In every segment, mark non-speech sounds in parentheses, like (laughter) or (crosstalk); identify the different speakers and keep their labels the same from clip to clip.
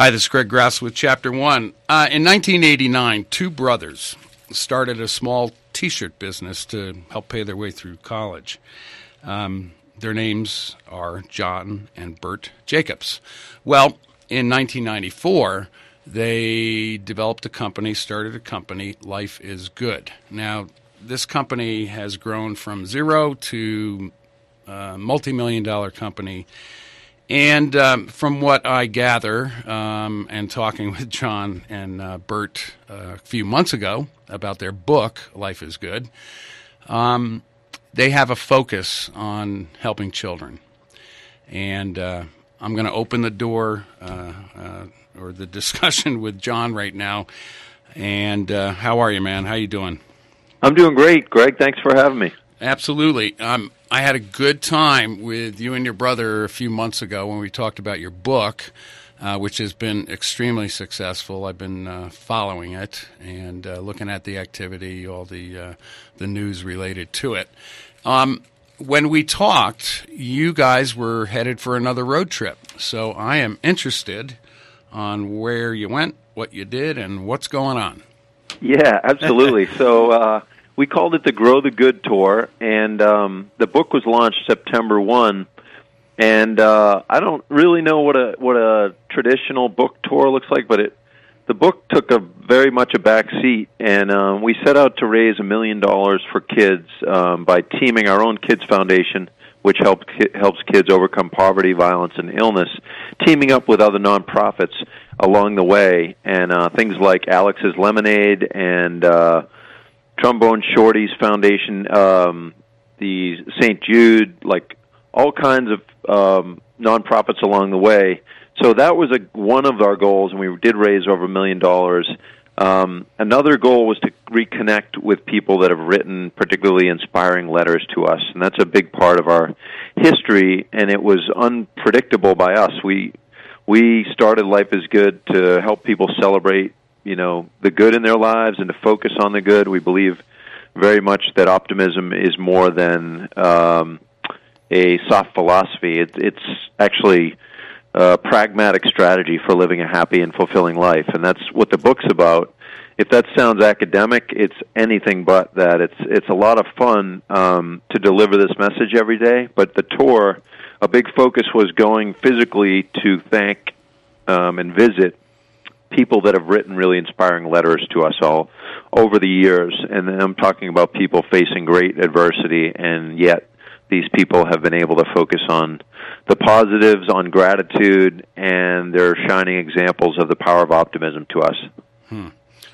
Speaker 1: Hi, this is Greg Grass with Chapter One. Uh, in 1989, two brothers started a small T-shirt business to help pay their way through college. Um, their names are John and Bert Jacobs. Well, in 1994, they developed a company, started a company, Life is Good. Now, this company has grown from zero to a multi million dollar company and um, from what I gather, um, and talking (laughs) with John and uh, Bert uh, a few months ago about their book, Life is Good, um, they have a focus on helping children. And uh, I'm going to open the door uh, uh, or the (laughs) discussion with John right now. And uh, how are you, man? How you doing?
Speaker 2: I'm doing great, Greg. Thanks for having me.
Speaker 1: Absolutely. Um, I had a good time with you and your brother a few months ago when we talked about your book, uh, which has been extremely successful. I've been uh, following it and uh, looking at the activity, all the uh, the news related to it. Um, when we talked, you guys were headed for another road trip, so I am interested on where you went, what you did, and what's going on.
Speaker 2: Yeah, absolutely. so uh, we called it the Grow the Good Tour, and um, the book was launched September one. And uh, I don't really know what a what a traditional book tour looks like, but it the book took a very much a back seat, and um, we set out to raise a million dollars for kids um, by teaming our own kids foundation, which helps helps kids overcome poverty, violence, and illness, teaming up with other nonprofits along the way, and uh, things like Alex's Lemonade and. Uh, Trombone Shorty's Foundation, um, the St. Jude, like all kinds of um, nonprofits along the way. So that was a one of our goals, and we did raise over a million dollars. Um, another goal was to reconnect with people that have written particularly inspiring letters to us, and that's a big part of our history. And it was unpredictable by us. We we started Life is Good to help people celebrate you know the good in their lives and to focus on the good. We believe very much that optimism is more than um, a soft philosophy. It, it's actually a pragmatic strategy for living a happy and fulfilling life, and that's what the book's about. If that sounds academic, it's anything but that. It's it's a lot of fun um, to deliver this message every day. But the tour, a big focus was going physically to thank um, and visit people that have written really inspiring letters to us all over the years. And I'm talking about people facing great adversity, and yet these people have been able to focus on the positives, on gratitude, and they're shining examples of the power of optimism to us.
Speaker 1: Hmm.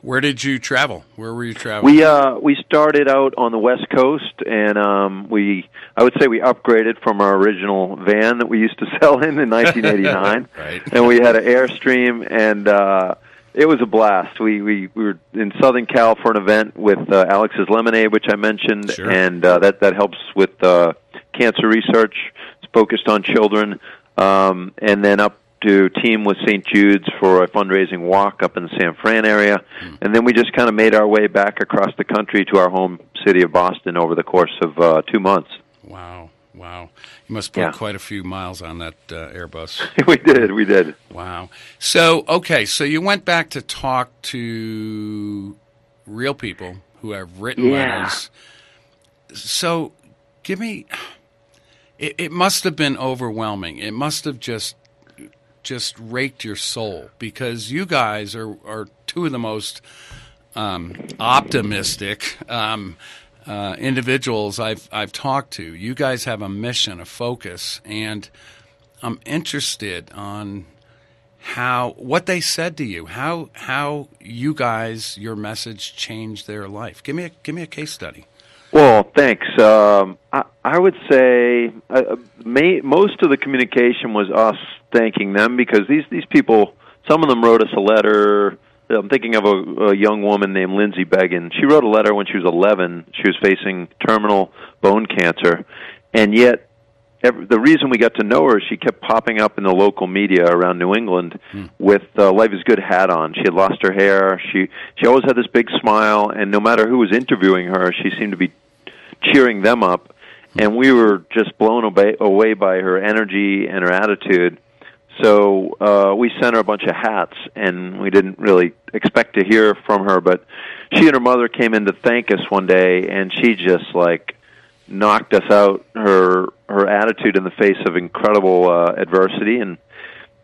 Speaker 1: Where did you travel? Where were you traveling?
Speaker 2: We uh we started out on the West Coast, and um we I would say we upgraded from our original van that we used to (laughs) sell in in 1989, (laughs)
Speaker 1: right.
Speaker 2: and we had an Airstream, and uh it was a blast. We we, we were in Southern Cal for an event with uh, Alex's Lemonade, which I mentioned,
Speaker 1: Sure.
Speaker 2: and uh, that that helps with uh, cancer research. It's focused on children, um, and then up to team with St. Jude's for a fundraising walk up in the San Fran area, and then we just kind of made our way back across the country to our home city of Boston over the course of uh, two months.
Speaker 1: Wow, wow! You must put
Speaker 2: Yeah.
Speaker 1: quite a few miles on that uh, Airbus. (laughs)
Speaker 2: we did, we did.
Speaker 1: Wow. So, okay, so you went back to talk to real people who have written
Speaker 2: Yeah.
Speaker 1: letters. So, give me. It, it must have been overwhelming. It must have just just raked your soul because you guys are are two of the most um, optimistic um, uh, individuals I've I've talked to. You guys have a mission, a focus, and I'm interested on how what they said to you, how how you guys your message changed their life. Give me a give me a case study.
Speaker 2: Well, thanks. Um, I, I would say uh, may, most of the communication was us thanking them because these these people, some of them wrote us a letter. I'm thinking of a, a young woman named Lindsay Began. She wrote a letter when she was 11. She was facing terminal bone cancer, and yet every, the reason we got to know her is she kept popping up in the local media around New England with uh, "Life Is Good" hat on. She had lost her hair. She she always had this big smile, and no matter who was interviewing her, she seemed to be cheering them up. And we were just blown away, away by her energy and her attitude. So uh, we sent her a bunch of hats, and we didn't really expect to hear from her. But she and her mother came in to thank us one day, and she just like knocked us out. Her her attitude in the face of incredible uh, adversity and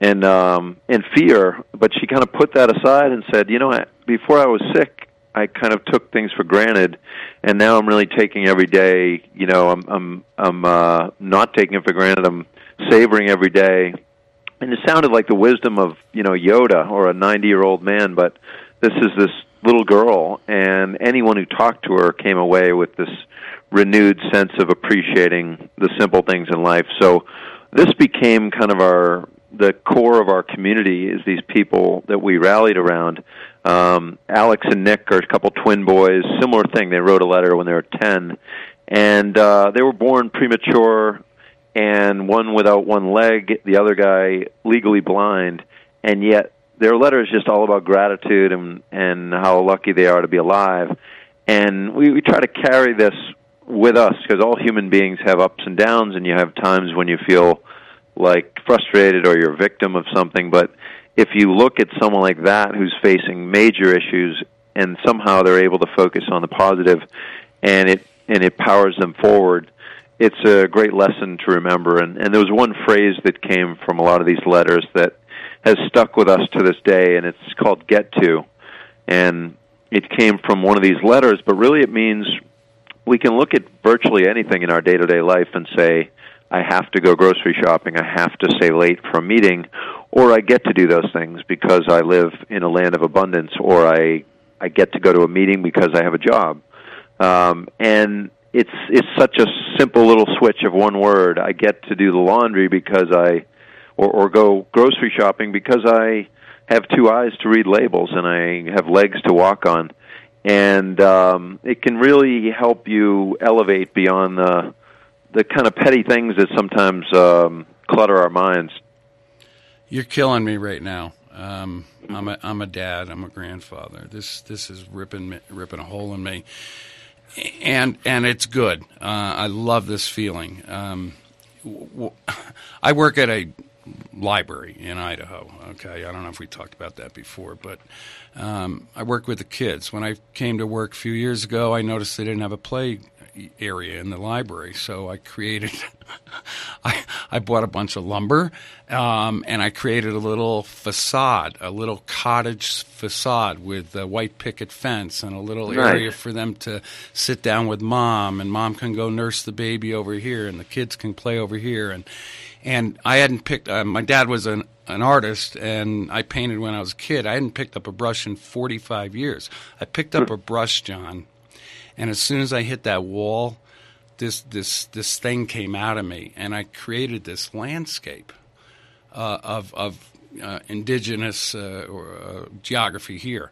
Speaker 2: and um, and fear. But she kind of put that aside and said, you know, before I was sick, I kind of took things for granted, and now I'm really taking every day. You know, I'm I'm I'm uh, not taking it for granted. I'm savoring every day and it sounded like the wisdom of you know Yoda or a 90 year old man, but this is this little girl, and anyone who talked to her came away with this renewed sense of appreciating the simple things in life. So this became kind of our the core of our community is these people that we rallied around. Um, Alex and Nick are a couple twin boys. Similar thing. They wrote a letter when they were ten, and uh, they were born premature and one without one leg, the other guy legally blind, and yet their letter is just all about gratitude and and how lucky they are to be alive. And we, we try to carry this with us because all human beings have ups and downs, and you have times when you feel like frustrated or you're a victim of something. But if you look at someone like that who's facing major issues, and somehow they're able to focus on the positive, and it and it powers them forward, it's a great lesson to remember. And, and there was one phrase that came from a lot of these letters that has stuck with us to this day, and it's called "get to." And it came from one of these letters, but really it means we can look at virtually anything in our day to day life and say, I have to go grocery shopping, I have to stay late for a meeting, or I get to do those things because I live in a land of abundance, or I I get to go to a meeting because I have a job. Um, and it's it's such a simple little switch of one word. I get to do the laundry because I, or, or go grocery shopping because I have two eyes to read labels and I have legs to walk on, and um, it can really help you elevate beyond the the kind of petty things that sometimes um, clutter our minds.
Speaker 1: You're killing me right now. Um, I'm a I'm a dad. I'm a grandfather. This this is ripping ripping a hole in me and and it's good. Uh, I love this feeling. Um, work at a library in Idaho. Okay, I don't know if we talked about that before, but um, I work with the kids. When I came to work a few years ago, I noticed they didn't have a play area in the library. So I created, (laughs) I, I bought a bunch of lumber um, and I created a little facade, a little cottage facade with a white picket fence and a little
Speaker 2: nice.
Speaker 1: area for them to sit down with mom and mom can go nurse the baby over here and the kids can play over here. And, and I hadn't picked, uh, my dad was an an artist and I painted when I was a kid. I hadn't picked up a brush in 45 years. I picked up a brush, John, and as soon as I hit that wall, this this this thing came out of me, and I created this landscape uh, of of uh, indigenous uh, or, uh, geography here,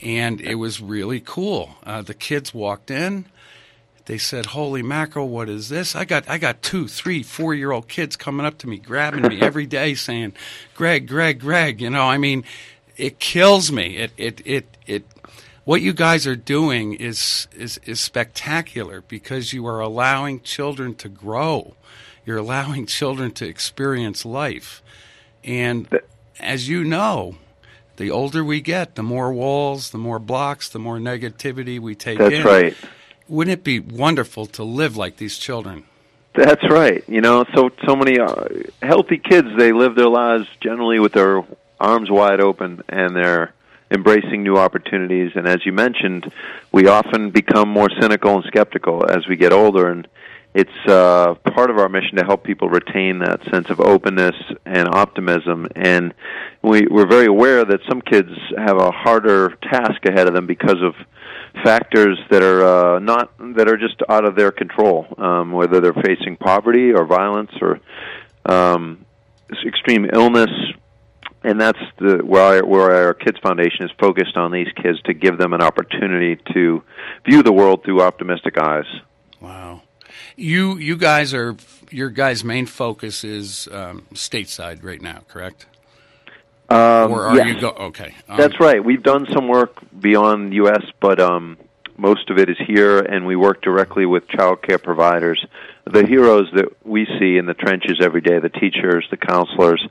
Speaker 1: and it was really cool. Uh, the kids walked in. They said, "Holy mackerel! What is this?" I got I got two, three, four year old kids coming up to me, grabbing me every day, saying, "Greg, Greg, Greg." You know, I mean, it kills me. It it it it what you guys are doing is, is, is spectacular because you are allowing children to grow. You're allowing children to experience life. And as you know, the older we get, the more walls, the more blocks, the more negativity we take
Speaker 2: That's
Speaker 1: in.
Speaker 2: right.
Speaker 1: Wouldn't it be wonderful to live like these children?
Speaker 2: That's right. You know, so so many uh, healthy kids they live their lives generally with their arms wide open and they're embracing new opportunities. And as you mentioned, we often become more cynical and skeptical as we get older. And it's uh, part of our mission to help people retain that sense of openness and optimism. And we, we're very aware that some kids have a harder task ahead of them because of factors that are uh, not that are just out of their control, um, whether they're facing poverty or violence or um, extreme illness, and that's the where our, where our Kids Foundation is focused on these kids to give them an opportunity to view the world through optimistic eyes.
Speaker 1: Wow, you you guys are your guys' main focus is um, stateside right now, correct?
Speaker 2: Um,
Speaker 1: or are
Speaker 2: yes.
Speaker 1: you go? Okay, um,
Speaker 2: That's right. We've done some work beyond the U.S., but um, most of it is here, and we work directly with child care providers, the heroes that we see in the trenches every day, the teachers, the counselors,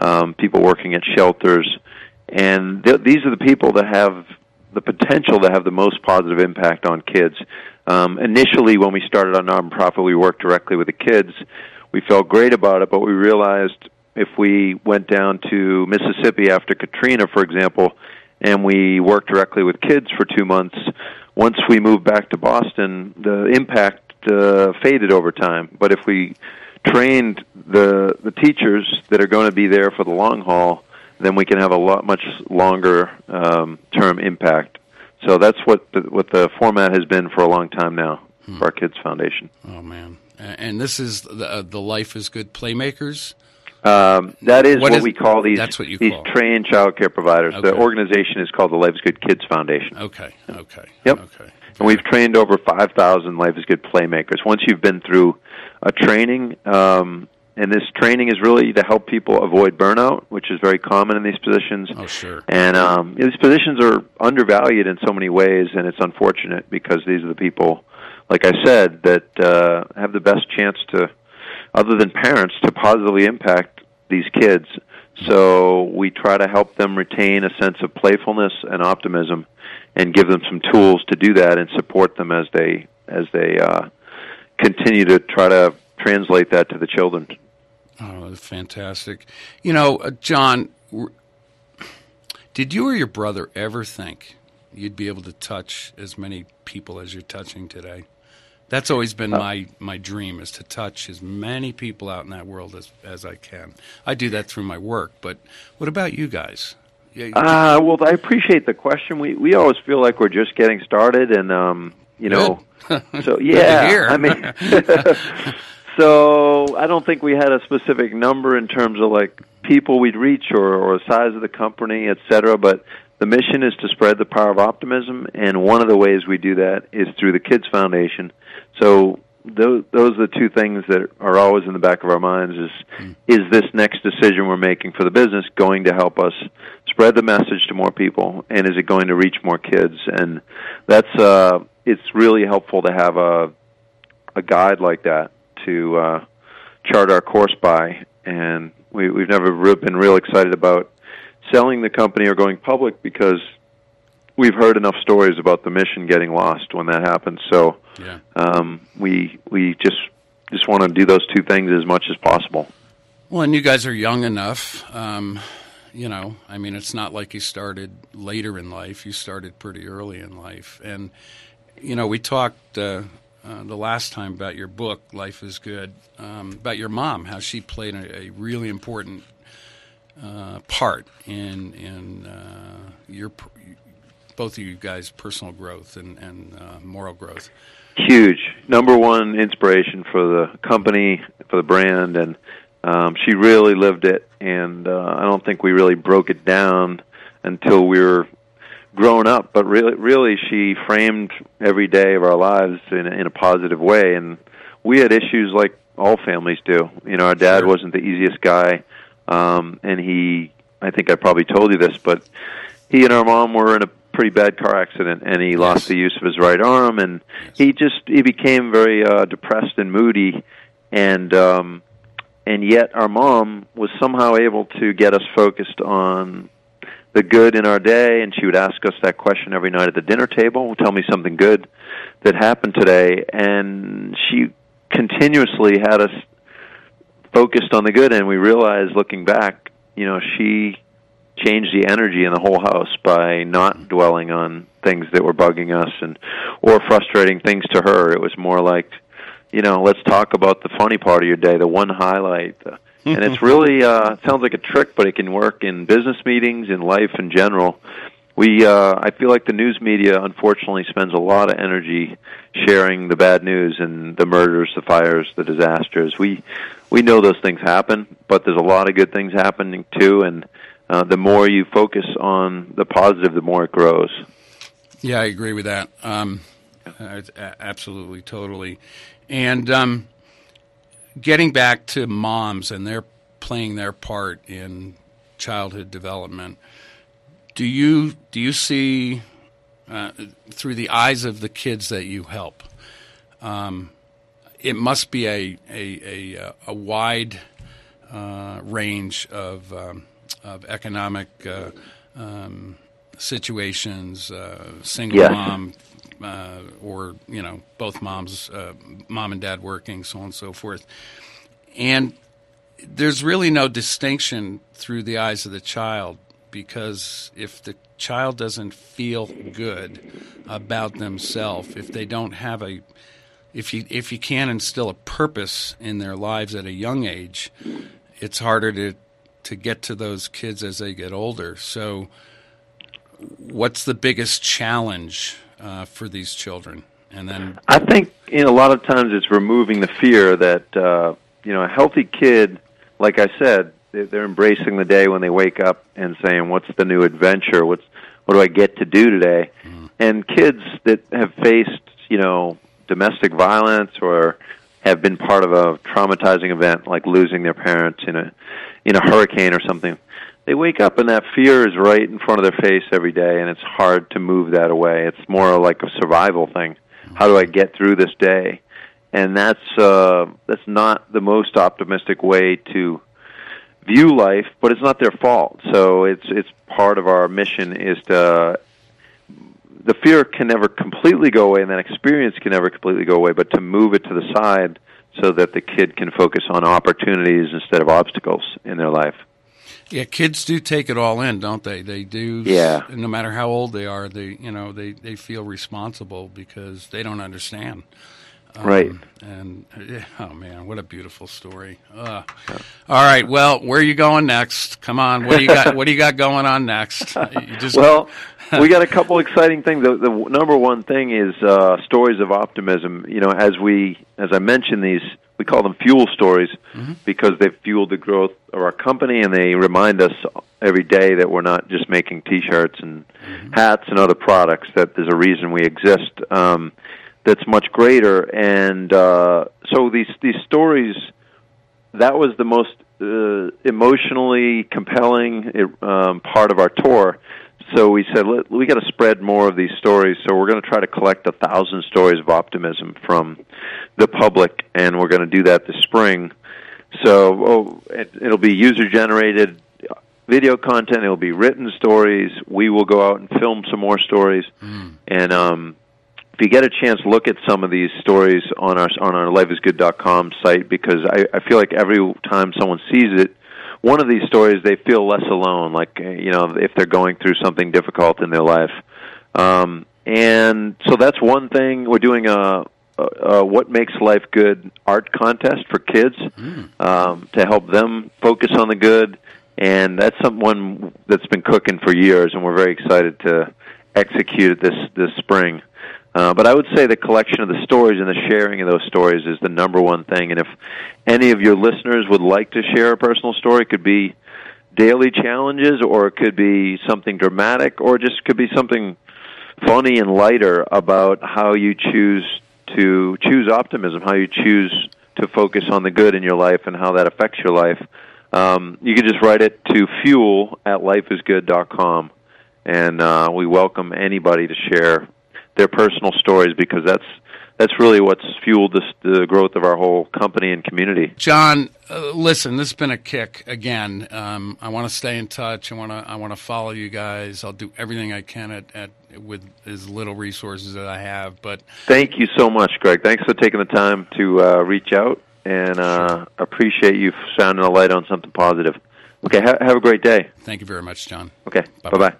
Speaker 2: um, people working at shelters, and th- these are the people that have the potential to have the most positive impact on kids. Um, initially, when we started our nonprofit, we worked directly with the kids. We felt great about it, but we realized if we went down to Mississippi after Katrina, for example, and we worked directly with kids for two months, once we moved back to Boston, the impact uh, faded over time. But if we trained the the teachers that are going to be there for the long haul, then we can have a lot much longer um, term impact. So that's what the, what the format has been for a long time now hmm. for our Kids Foundation.
Speaker 1: Oh man! And this is the uh, the Life is Good Playmakers.
Speaker 2: Um, that is
Speaker 1: what,
Speaker 2: what
Speaker 1: is,
Speaker 2: we call these.
Speaker 1: What
Speaker 2: these
Speaker 1: call.
Speaker 2: trained child care providers.
Speaker 1: Okay.
Speaker 2: The organization is called the Life is Good Kids Foundation.
Speaker 1: Okay. Okay.
Speaker 2: Yep.
Speaker 1: Okay.
Speaker 2: And we've trained over 5,000 Life is Good playmakers. Once you've been through a training, um, and this training is really to help people avoid burnout, which is very common in these positions.
Speaker 1: Oh, sure.
Speaker 2: And um, these positions are undervalued in so many ways, and it's unfortunate because these are the people, like I said, that uh, have the best chance to, other than parents, to positively impact these kids. So we try to help them retain a sense of playfulness and optimism, and give them some tools to do that, and support them as they as they uh, continue to try to translate that to the children.
Speaker 1: Oh, fantastic! You know, uh, John, did you or your brother ever think you'd be able to touch as many people as you're touching today? That's always been
Speaker 2: Uh,
Speaker 1: my, my dream is to touch as many people out in that world as, as I can. I do that through my work, but what about you guys? Yeah,
Speaker 2: Uh, well, I appreciate the question. We we always feel like we're just getting started, and um, you know, (laughs) so yeah. I mean, (laughs) (laughs) so I don't think we had a specific number in terms of like people we'd reach or or size of the company, et cetera. But the mission is to spread the power of optimism, and one of the ways we do that is through the Kids Foundation. So those those are the two things that are always in the back of our minds is is this next decision we're making for the business going to help us spread the message to more people and is it going to reach more kids? And that's uh it's really helpful to have a a guide like that to uh chart our course by. And we we've never been real excited about selling the company or going public because we've heard enough stories about the mission getting lost when that happens so
Speaker 1: yeah.
Speaker 2: um, we we just just want to do those two things as much as possible.
Speaker 1: Well, and you guys are young enough. Um, you know, I mean, it's not like you started later in life. You started pretty early in life, and you know, we talked uh, uh, the last time about your book, "Life Is Good," um, about your mom, how she played a, a really important uh, part in in uh, your both of you guys' personal growth and, and uh, moral growth.
Speaker 2: Huge number one inspiration for the company, for the brand, and um, she really lived it. And uh, I don't think we really broke it down until we were grown up. But really, really, she framed every day of our lives in, in a positive way. And we had issues like all families do. You know, our dad wasn't the easiest guy, um, and he. I think I probably told you this, but he and our mom were in a pretty bad car accident and he lost the use of his right arm and he just he became very uh depressed and moody and um and yet our mom was somehow able to get us focused on the good in our day and she would ask us that question every night at the dinner table tell me something good that happened today and she continuously had us focused on the good and we realized looking back you know she changed the energy in the whole house by not dwelling on things that were bugging us and or frustrating things to her. It was more like you know let's talk about the funny part of your day the one highlight. The, (laughs) and it's really uh it sounds like a trick but it can work in business meetings in life in general. We uh i feel like the news media unfortunately spends a lot of energy sharing the bad news and the murders the fires the disasters. We we know those things happen but there's a lot of good things happening too and uh, the more you focus on the positive, the more it grows.
Speaker 1: Yeah, I agree with that. Um, absolutely, totally. And um, getting back to moms and their playing their part in childhood development, do you do you see uh, through the eyes of the kids that you help. Um, it must be a a, a, a wide uh, range of um, of economic uh, um, situations, uh, single
Speaker 2: Yes.
Speaker 1: mom, uh, or you know both moms, uh, mom and dad working, so on and so forth, and there's really no distinction through the eyes of the child because if the child doesn't feel good about themselves, if they don't have a if you if you can't instill a purpose in their lives at a young age, it's harder to to get to those kids as they get older. So, what's the biggest challenge uh, for these children? And then,
Speaker 2: I think you know, a lot of times it's removing the fear that uh, you know a healthy kid, like I said, they- they're embracing the day when they wake up and saying, "What's the new adventure? What's what do I get to do today?" And kids that have faced you know domestic violence or have been part of a traumatizing event like losing their parents in a in a hurricane or something they wake up and that fear is right in front of their face every day and it's hard to move that away. It's more like a survival thing. How do i get through this day? And that's uh that's not the most optimistic way to view life but it's not their fault. So it's it's part of our mission is to the fear can never completely go away and that experience can never completely go away but to move it to the side so that the kid can focus on opportunities instead of obstacles in their life
Speaker 1: yeah, kids do take it all in, don't they? They do.
Speaker 2: Yeah.
Speaker 1: No matter how old they are, they you know they they feel responsible because they don't understand. Um,
Speaker 2: Right.
Speaker 1: And yeah, oh man, what a beautiful story. Uh, all right. Well, where are you going next? Come on. What do you got? (laughs) what do you got going on next? (laughs)
Speaker 2: Well, (laughs) we got a couple exciting things. The, the number one thing is uh, stories of optimism. You know, as we, as I mentioned, these we call them fuel stories because they fuel the growth of our company, and they remind us every day that we're not just making T-shirts and hats and other products. That there's a reason we exist. Um, that's much greater, and uh, so these these stories that was the most uh, emotionally compelling um, part of our tour. So we said Let, we got to spread more of these stories. So we're going to try to collect a thousand stories of optimism from the public, and we're going to do that this spring. So oh, it, it'll be user generated video content. It'll be written stories. We will go out and film some more stories, and um, if you get a chance, look at some of these stories on our on our lifeisgood.com site because I, I feel like every time someone sees it, one of these stories they feel less alone. Like uh, you know, if they're going through something difficult in their life, um, and so that's one thing. We're doing a, a, a what makes life good art contest for kids um, to help them focus on the good, and that's someone that's been cooking for years, and we're very excited to execute it this this spring. Uh, but I would say the collection of the stories and the sharing of those stories is the number one thing. And if any of your listeners would like to share a personal story, it could be daily challenges, or it could be something dramatic, or just could be something funny and lighter about how you choose to choose optimism, how you choose to focus on the good in your life, and how that affects your life. Um, you can just write it to fuel at lifeisgood.com, and uh, we welcome anybody to share their personal stories because that's that's really what's fueled this, the growth of our whole company and community.
Speaker 1: John, uh, listen, this has been a kick again. Um, I want to stay in touch. I want to I want to follow you guys. I'll do everything I can at, at with as little resources that I have. But
Speaker 2: Thank you so much, Greg. Thanks for taking the time to uh, reach out, and uh, appreciate you shining a light on something positive. Okay, ha- have a great day.
Speaker 1: thank you very much, John.
Speaker 2: Okay, bye bye.